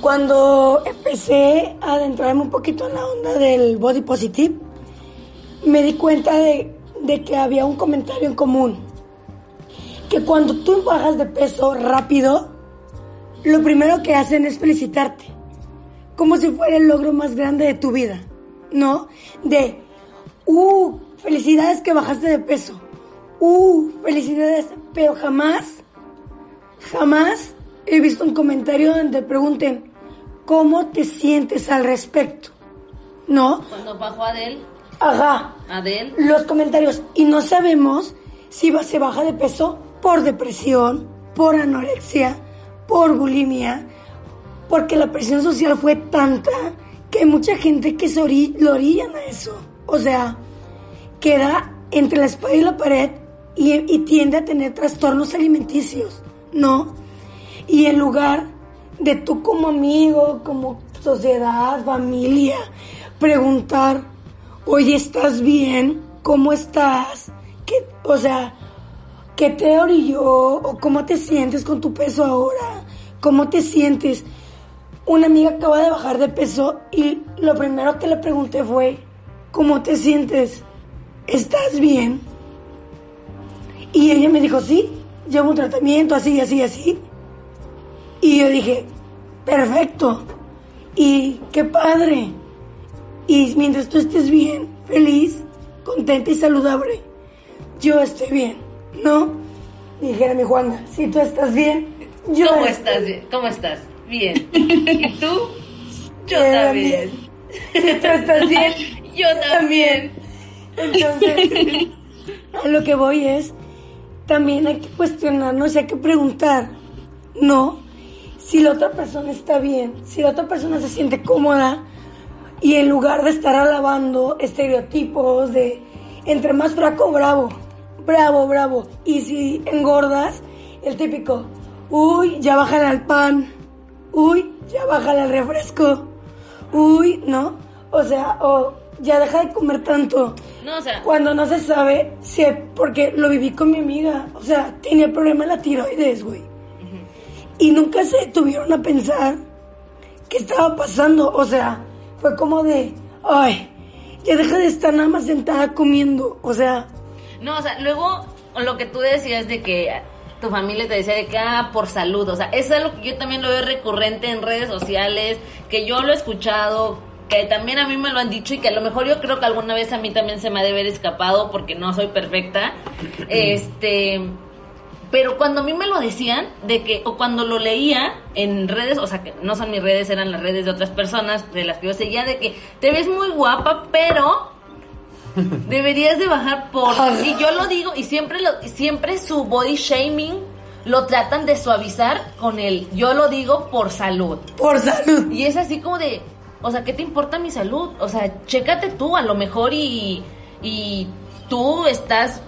Cuando empecé a adentrarme un poquito en la onda del body positive, me di cuenta de, de que había un comentario en común. Que cuando tú bajas de peso rápido, lo primero que hacen es felicitarte como si fuera el logro más grande de tu vida, ¿no? De, uh, felicidades que bajaste de peso, uh, felicidades, pero jamás, jamás he visto un comentario donde pregunten, ¿cómo te sientes al respecto? ¿No? Cuando bajó Adel. Ajá. Adel. Los comentarios. Y no sabemos si se baja de peso por depresión, por anorexia, por bulimia, porque la presión social fue tanta que hay mucha gente que se lo orillan a eso. O sea, queda entre la espalda y la pared y, tiende a tener trastornos alimenticios, ¿no? Y en lugar de tú como amigo, como sociedad, familia, preguntar, oye, ¿estás bien? ¿Cómo estás? ¿Qué, o sea, ¿qué te orilló? ¿O cómo te sientes con tu peso ahora? ¿Cómo te sientes? una amiga acaba de bajar de peso y lo primero que le pregunté fue, ¿cómo te sientes? ¿Estás bien? Y ella me dijo, sí, llevo un tratamiento así, así, así. Y yo dije, perfecto. Y qué padre. Y mientras tú estés bien, feliz, contenta y saludable, yo estoy bien, ¿no? Dijera mi Juana, si tú estás bien, Yo ¿Cómo estoy- estás? ¿Cómo estás? Bien. ¿Y tú? Yo Eh, también. Si tú estás bien, Yo también. Entonces, a lo que voy es, también hay que cuestionarnos y hay que preguntar, ¿no? Si la otra persona está bien, si la otra persona se siente cómoda y en lugar de estar alabando estereotipos de entre más flaco, bravo, bravo, bravo. Y si engordas, el típico, uy, ya bájale al pan, uy, ya bájale al refresco, uy, ¿no? O sea, o ya deja de comer tanto. No, o sea, Cuando no se sabe, sí, porque lo viví con mi amiga. O sea, tenía problema en la tiroides, güey. Y nunca se detuvieron a pensar qué estaba pasando. O sea, fue como de, ay, ya deja de estar nada más sentada comiendo. O sea, no, o sea, luego lo que tú decías de que tu familia te decía de que, ah, por salud, o sea, eso es algo que yo también lo veo recurrente en redes sociales, que yo lo he escuchado, que también a mí me lo han dicho y que a lo mejor yo creo que alguna vez a mí también se me ha de haber escapado porque no soy perfecta. Este, pero cuando a mí me lo decían, de que, o cuando lo leía en redes, o sea, que no son mis redes, eran las redes de otras personas de las que yo seguía, de que te ves muy guapa, pero deberías de bajar por... Y yo lo digo, y siempre, lo, siempre su body shaming lo tratan de suavizar con el yo lo digo por salud. por salud. Y es así como de, o sea, ¿qué te importa mi salud? O sea, chécate tú, a lo mejor y, y tú estás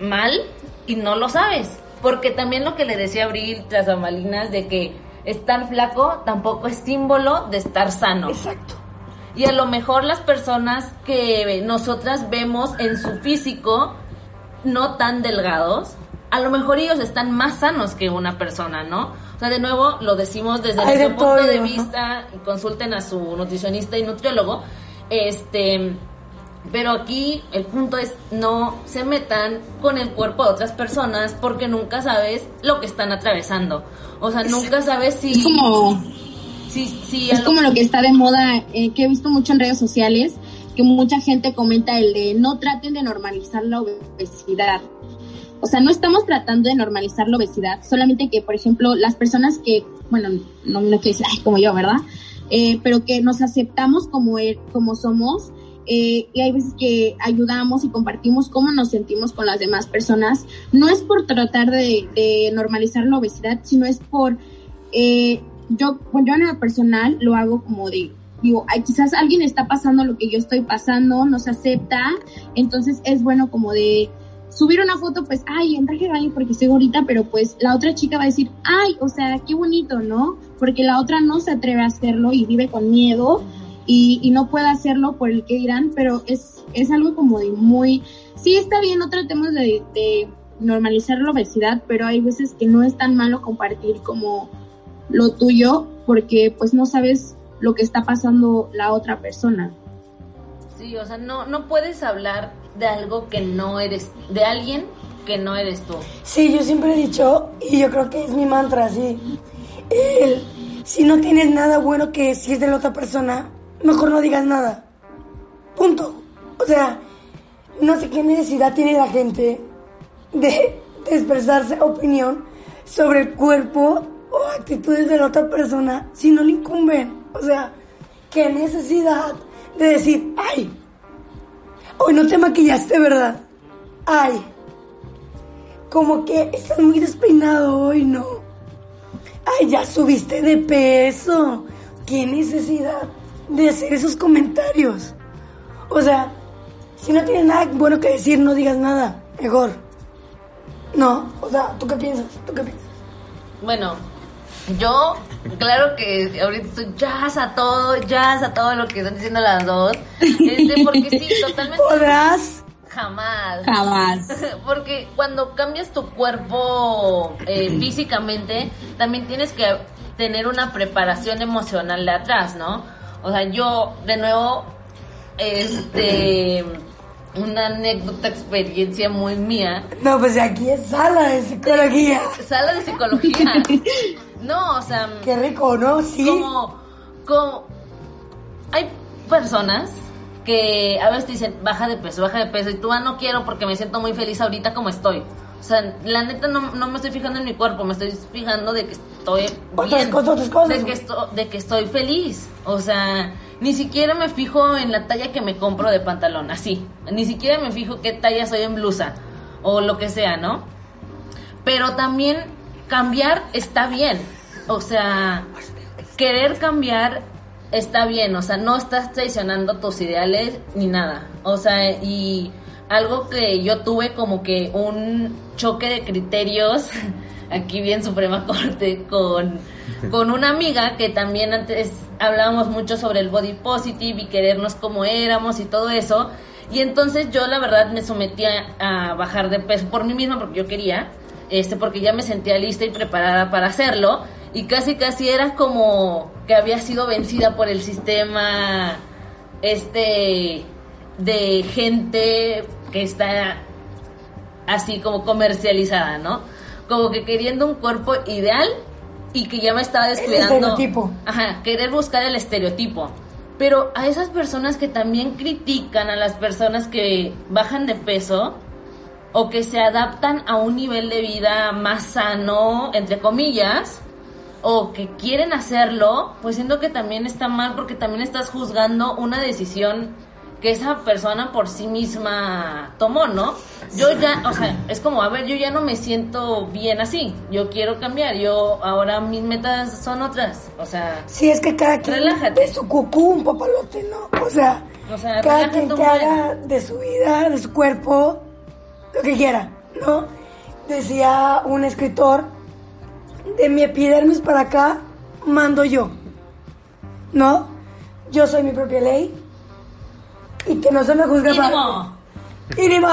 mal y no lo sabes. Porque también lo que le decía Abril tras de que estar flaco tampoco es símbolo de estar sano. Exacto. Y a lo mejor las personas que nosotras vemos en su físico no tan delgados, a lo mejor ellos están más sanos que una persona, ¿no? O sea, de nuevo, lo decimos desde de nuestro punto de vista, consulten a su nutricionista y nutriólogo, este... Pero aquí el punto es no se metan con el cuerpo de otras personas porque nunca sabes lo que están atravesando. O sea, nunca sabes si... Es como, si a es como lo que está de moda, eh, que he visto mucho en redes sociales, que mucha gente comenta el de no traten de normalizar la obesidad. O sea, no estamos tratando de normalizar la obesidad, solamente que, por ejemplo, las personas que, bueno, no me quiero decir, ay, como yo, ¿verdad? Eh, pero que nos aceptamos como, e- como somos, eh, y hay veces que ayudamos y compartimos cómo nos sentimos con las demás personas. No es por tratar de, de normalizar la obesidad, sino es por, eh, yo, bueno, yo en lo personal lo hago como de, digo, ay, quizás alguien está pasando lo que yo estoy pasando, no se acepta, entonces es bueno como de subir una foto, pues, ay, en traje de porque estoy gordita, pero pues la otra chica va a decir, ay, o sea, qué bonito, ¿no? Porque la otra no se atreve a hacerlo y vive con miedo y, y no puede hacerlo por el que dirán, pero es, es algo como de muy, sí está bien, no tratemos de, de normalizar la obesidad, pero hay veces que no es tan malo compartir como lo tuyo porque pues no sabes lo que está pasando la otra persona. Sí, o sea, no, no puedes hablar de algo que no eres, de alguien que no eres tú. Sí, yo siempre he dicho, y yo creo que es mi mantra, sí. El, si no tienes nada bueno que decir de la otra persona, mejor no digas nada. Punto. O sea, no sé qué necesidad tiene la gente de, de expresarse opinión sobre el cuerpo o actitudes de la otra persona si no le incumben. O sea, qué necesidad de decir, ay, hoy no te maquillaste, ¿verdad? Ay, como que estás muy despeinado hoy, ¿no? Ay, ya subiste de peso. ¿Qué necesidad de hacer esos comentarios? O sea, si no tienes nada bueno que decir, no digas nada. Mejor. No, o sea, ¿tú qué piensas? ¿Tú qué piensas? Bueno, yo, claro que ahorita estoy jazz a todo, jazz a todo lo que están diciendo las dos. Este, porque sí, totalmente ¿Podrás? jamás. Jamás. Porque cuando cambias tu cuerpo eh, físicamente, también tienes que tener una preparación emocional de atrás, ¿no? O sea, yo, de nuevo, este, una anécdota, experiencia muy mía. No, pues aquí es sala de psicología. Sala de psicología. No, o sea, Qué rico, ¿no? Sí. como, como, hay personas que a veces te dicen, baja de peso, baja de peso, y tú, ah, no quiero porque me siento muy feliz ahorita como estoy. O sea, la neta no, no me estoy fijando en mi cuerpo, me estoy fijando de que estoy Otras bien, cosas, otras cosas, de que, güey. esto- de que estoy feliz. O sea, ni siquiera me fijo en la talla que me compro de pantalón, así. Ni siquiera me fijo qué talla soy en blusa o lo que sea, ¿no? Pero también cambiar está bien. O sea, querer cambiar está bien. O sea, no estás traicionando tus ideales ni nada. O sea, y algo que yo tuve como que un choque de criterios, aquí bien Suprema Corte, con, con una amiga que también antes hablábamos mucho sobre el body positive y querernos como éramos y todo eso. Y entonces yo la verdad me sometí a, a bajar de peso por mí misma porque yo quería, este, porque ya me sentía lista y preparada para hacerlo. Y casi casi era como que había sido vencida por el sistema este de gente que está así como comercializada, ¿no? Como que queriendo un cuerpo ideal y que ya me estaba descuidando. estereotipo. Ajá, querer buscar el estereotipo. Pero a esas personas que también critican a las personas que bajan de peso o que se adaptan a un nivel de vida más sano, entre comillas, o que quieren hacerlo, pues siento que también está mal porque también estás juzgando una decisión que esa persona por sí misma tomó, ¿no? Yo ya, o sea, es como, a ver, yo ya no me siento bien así, yo quiero cambiar, yo ahora mis metas son otras, o sea, Sí, es que cada quien Relájate. de su cucú un papalote, ¿no? O sea, O sea, cada quien que haga de su vida, de su cuerpo, lo que quiera, ¿no? Decía un escritor, de mi epidermis para acá, mando yo, ¿no? Yo soy mi propia ley y que no se me juzgue para... Y ni modo,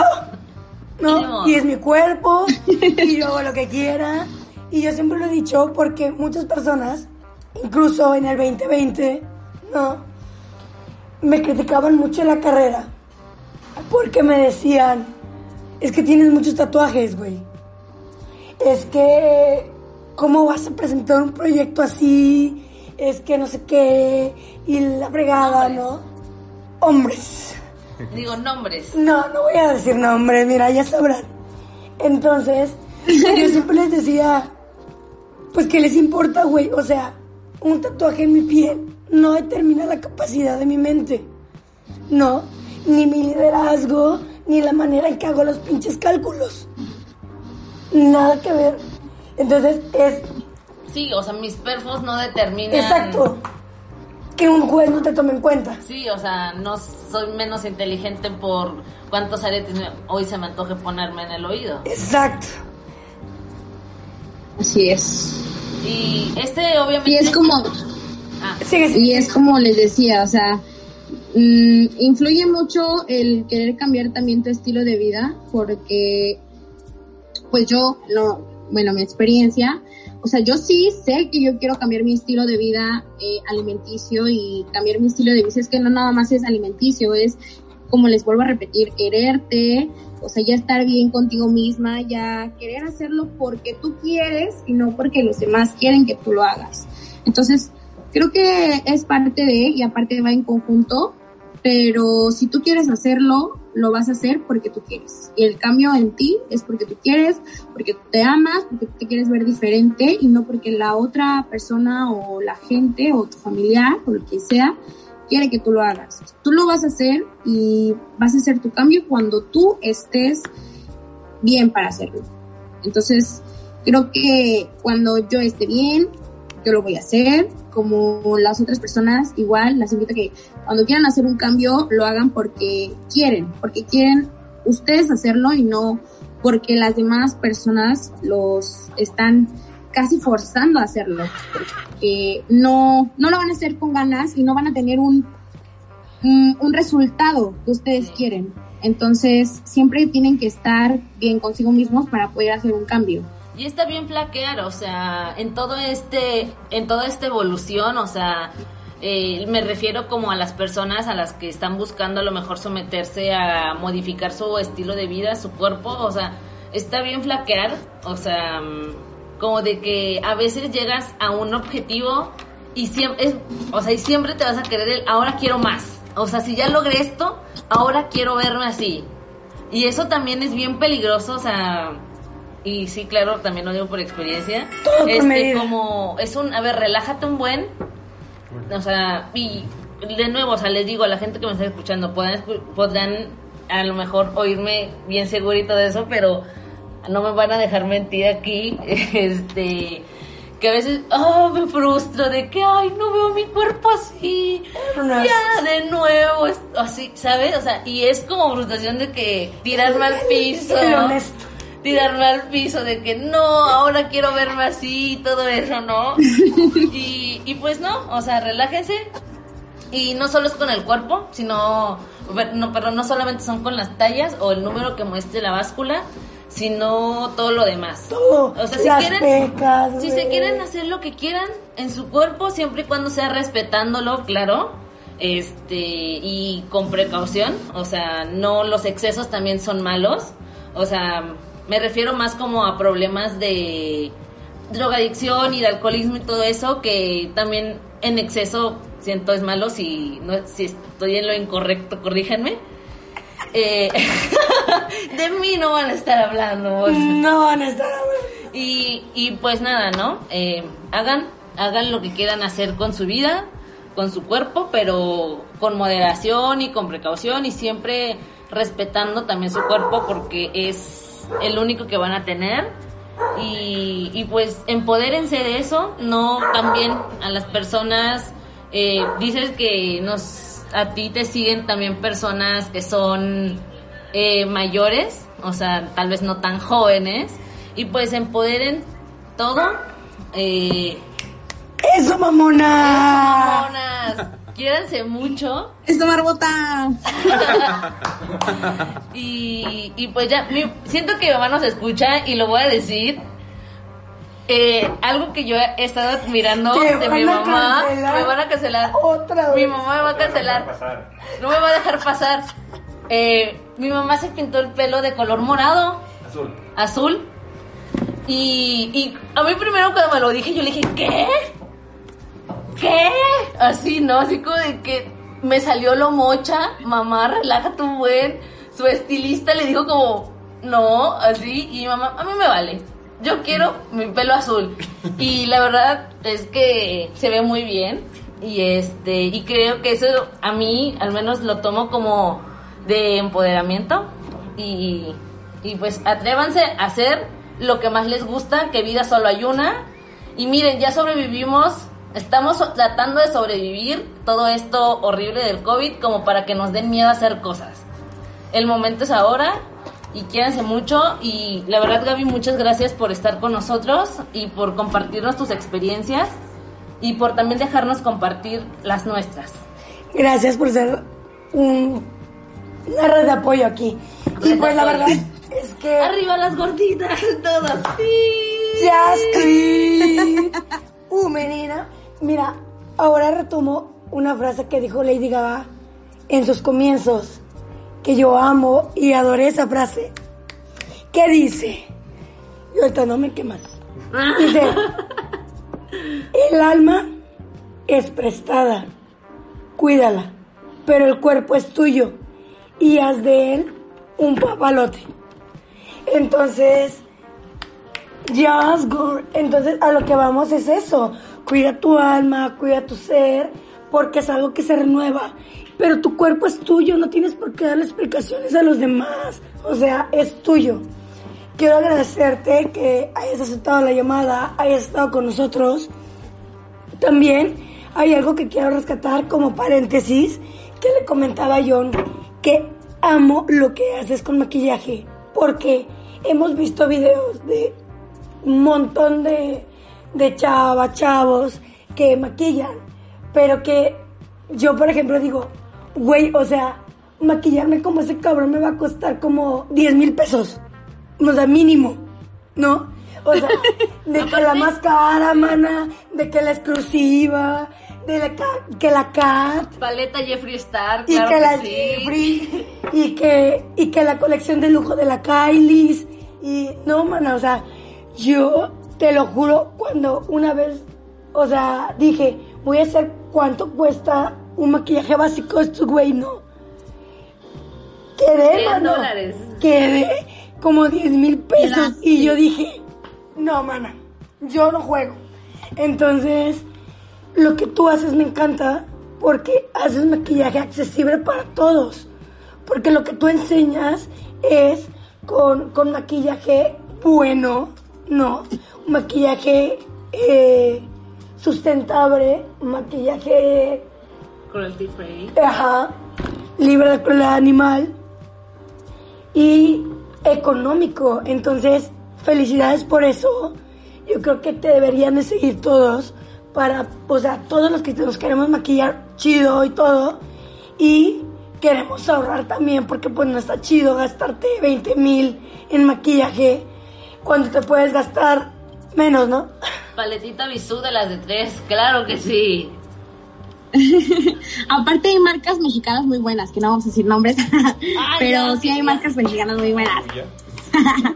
¿no? Y es mi cuerpo, y yo hago lo que quiera. Y yo siempre lo he dicho porque muchas personas, incluso en el 2020, ¿no? Me criticaban mucho en la carrera. Porque me decían, es que tienes muchos tatuajes, güey. Es que, ¿cómo vas a presentar un proyecto así? Es que no sé qué. Y la fregada. ¿no? Hombres. Digo nombres. No, no voy a decir nombres, mira, ya sabrán. Entonces, yo siempre les decía, pues que les importa, güey. O sea, un tatuaje en mi piel no determina la capacidad de mi mente. No, ni mi liderazgo, ni la manera en que hago los pinches cálculos. Nada que ver. Entonces, es Sí, o sea, mis perfos no determinan. exacto que un juez no te tome en cuenta. Sí, o sea, no soy menos inteligente por cuántos aretes hoy se me antoje ponerme en el oído. Exacto. Así es. Y este obviamente... Y es como, Ah, Sigue, sigue. y es como les decía, o sea, mm, influye mucho el querer cambiar también tu estilo de vida, porque, pues yo, lo, bueno, mi experiencia, o sea, yo sí sé que yo quiero cambiar mi estilo de vida eh, alimenticio y cambiar mi estilo de vida. Es que no nada más es alimenticio, es como les vuelvo a repetir, quererte, o sea, ya estar bien contigo misma, ya querer hacerlo porque tú quieres y no porque los demás quieren que tú lo hagas. Entonces, creo que es parte de, y aparte va en conjunto, pero si tú quieres hacerlo, lo vas a hacer porque tú quieres. Y el cambio en ti es porque tú quieres, porque te amas, porque te quieres ver diferente y no porque la otra persona o la gente o tu familiar o lo que sea quiere que tú lo hagas. Tú lo vas a hacer y vas a hacer tu cambio cuando tú estés bien para hacerlo. Entonces, creo que cuando yo esté bien, yo lo voy a hacer. Como las otras personas, igual las invito a que cuando quieran hacer un cambio, lo hagan porque quieren, porque quieren ustedes hacerlo y no porque las demás personas los están casi forzando a hacerlo. Porque no, no lo van a hacer con ganas y no van a tener un, un, un resultado que ustedes quieren. Entonces, siempre tienen que estar bien consigo mismos para poder hacer un cambio. Y está bien flaquear, o sea, en todo este, en toda esta evolución, o sea, eh, me refiero como a las personas a las que están buscando a lo mejor someterse a modificar su estilo de vida, su cuerpo, o sea, está bien flaquear, o sea, mm, como de que a veces llegas a un objetivo y siempre, es, o sea, y siempre te vas a querer el, ahora quiero más, o sea, si ya logré esto, ahora quiero verme así. Y eso también es bien peligroso, o sea, y sí, claro, también lo digo por experiencia. Todo este, medida. como es un, a ver, relájate un buen, o sea, y de nuevo, o sea, les digo a la gente que me está escuchando, podrán, podrán a lo mejor oírme bien segurito de eso, pero no me van a dejar mentir aquí, este, que a veces, oh, me frustro de que, ay, no veo mi cuerpo así, No ya, de nuevo, así, ¿sabes? O sea, y es como frustración de que tirarme al piso. El honesto. Tirarme al piso de que no, ahora quiero verme así y todo eso, ¿no? Y, y pues no, o sea, relájense. Y no solo es con el cuerpo, sino, no, perdón, no solamente son con las tallas o el número que muestre la báscula, sino todo lo demás. Todo. O sea, si Las quieren, pecas, si se quieren hacer lo que quieran en su cuerpo, siempre y cuando sea respetándolo, claro, este, y con precaución, o sea, no los excesos también son malos, o sea, me refiero más como a problemas de drogadicción y de alcoholismo y todo eso, que también en exceso siento es malo, si, no, si estoy en lo incorrecto, corríjanme. Eh, de mí no van a estar hablando. No van a estar hablando. Y, y pues nada, ¿no? Eh, hagan, hagan lo que quieran hacer con su vida, con su cuerpo, pero con moderación y con precaución y siempre respetando también su cuerpo porque es el único que van a tener. Y, y pues empodérense de eso, no cambien a las personas. Eh, dices que nos a ti te siguen también personas que son eh, mayores, o sea, tal vez no tan jóvenes, y pues empoderen todo. Eh, ¡Eso, mamona! Mamonas, quiéranse mucho Esto, Marbota. y, y pues ya, mi- siento que mi mamá nos escucha y lo voy a decir. Eh, algo que yo he estado admirando de van mi a mamá, cancelar me van a cancelar. otra Mi vez. mamá me va a cancelar. No me va a dejar pasar. Eh, mi mamá se pintó el pelo de color morado, Azul. azul. Y, y a mí primero cuando me lo dije, yo le dije, ¿qué? ¿Qué? Así, ¿no? Así como de que me salió lo mocha, mamá, relájate un buen. Su estilista le dijo como, no, así, y mamá, a mí me vale. Yo quiero mi pelo azul. Y la verdad es que se ve muy bien. Y este, y creo que eso a mí al menos lo tomo como de empoderamiento. Y, y pues atrévanse a hacer lo que más les gusta, que vida solo hay una. Y miren, ya sobrevivimos, estamos tratando de sobrevivir todo esto horrible del COVID como para que nos den miedo a hacer cosas. El momento es ahora y quédense mucho y la verdad Gaby, muchas gracias por estar con nosotros y por compartirnos tus experiencias y por también dejarnos compartir las nuestras. Gracias por ser un, una red de apoyo aquí. Y pues la verdad es que... Arriba las gorditas, todas. Sí. Jasky. Uh, menina. Mira, ahora retomo una frase que dijo Lady Gaga en sus comienzos, que yo amo y adoré esa frase. ¿Qué dice? Y ahorita no me queman. Dice, el alma es prestada, cuídala, pero el cuerpo es tuyo y haz de él un papalote. Entonces, Just go. Entonces, a lo que vamos es eso. Cuida tu alma, cuida tu ser, porque es algo que se renueva. Pero tu cuerpo es tuyo, no tienes por qué darle explicaciones a los demás. O sea, es tuyo. Quiero agradecerte que hayas aceptado la llamada, hayas estado con nosotros. También hay algo que quiero rescatar como paréntesis, que le comentaba a John, que amo lo que haces con maquillaje, porque hemos visto videos de un montón de, de chavas, chavos que maquillan, pero que yo, por ejemplo, digo, güey, o sea, maquillarme como ese cabrón me va a costar como 10 mil pesos, o sea, mínimo, ¿no? O sea, de que la más cara, mana, de que la exclusiva, de la que la cat, Paleta Jeffree Star, y claro que la sí. Jeffree, y que, y que la colección de lujo de la Kylie, y no, mana, o sea, yo te lo juro, cuando una vez, o sea, dije, voy a hacer cuánto cuesta un maquillaje básico, esto, güey, no. Quedé, Cien mano. dólares. Quedé, como 10 mil pesos. Y yo dije, no, mana, yo no juego. Entonces, lo que tú haces me encanta porque haces maquillaje accesible para todos. Porque lo que tú enseñas es con, con maquillaje bueno, ¿no? Un maquillaje eh, sustentable, un maquillaje Cruelty free. Ajá, libre de crueldad animal y económico. Entonces, felicidades por eso. Yo creo que te deberían de seguir todos para, o sea, todos los que nos queremos maquillar chido y todo. Y queremos ahorrar también porque pues no está chido gastarte 20 mil en maquillaje cuando te puedes gastar menos, ¿no? Paletita bisú de las de tres, claro que sí. Aparte hay marcas mexicanas muy buenas, que no vamos a decir nombres, pero ya, sí hay ya. marcas mexicanas muy buenas.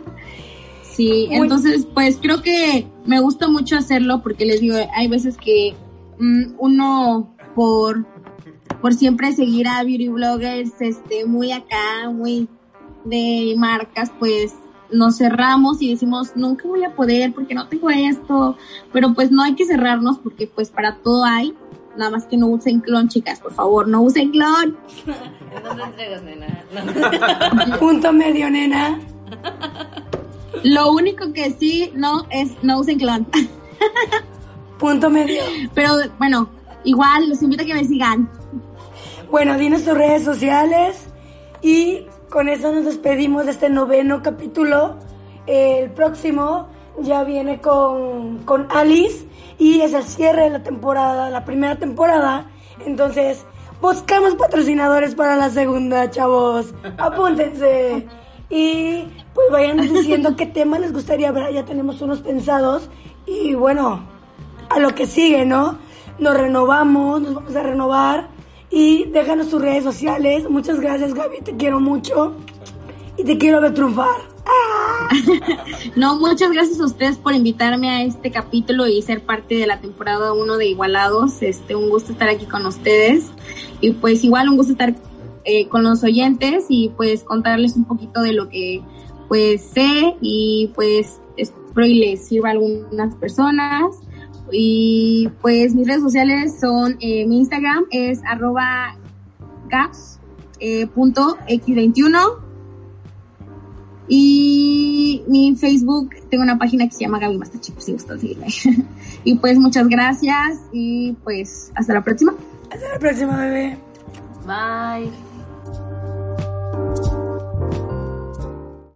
Sí, Muy- entonces pues creo que me gusta mucho hacerlo porque les digo, hay veces que mm, uno por por siempre seguir a beauty bloggers este muy acá, muy de marcas, pues nos cerramos y decimos, nunca voy a poder porque no tengo esto, pero pues no hay que cerrarnos porque pues para todo hay, nada más que no usen clon, chicas, por favor, no usen clon. ¿En dónde entregas, nena? No. Punto medio, nena. Lo único que sí no es no usen clon. Punto medio. Pero bueno, igual los invito a que me sigan. Bueno, dinos tus redes sociales y con eso nos despedimos de este noveno capítulo. El próximo ya viene con, con Alice y es el cierre de la temporada, la primera temporada. Entonces, buscamos patrocinadores para la segunda, chavos. Apúntense. Y pues vayan diciendo qué tema les gustaría ver. Ya tenemos unos pensados. Y bueno, a lo que sigue, ¿no? Nos renovamos, nos vamos a renovar y déjanos tus redes sociales. Muchas gracias, Gaby, te quiero mucho y te quiero ver triunfar. No, muchas gracias a ustedes por invitarme a este capítulo y ser parte de la temporada 1 de Igualados. Este, un gusto estar aquí con ustedes. Y pues igual un gusto estar eh, con los oyentes y pues contarles un poquito de lo que pues sé y pues espero y les sirva a algunas personas. Y pues mis redes sociales son, eh, mi Instagram es arroba gaps, eh, punto x21 y mi Facebook, tengo una página que se llama Gaby Masterchef, si gustan seguirme. y pues muchas gracias y pues hasta la próxima. Hasta la próxima, bebé. Bye.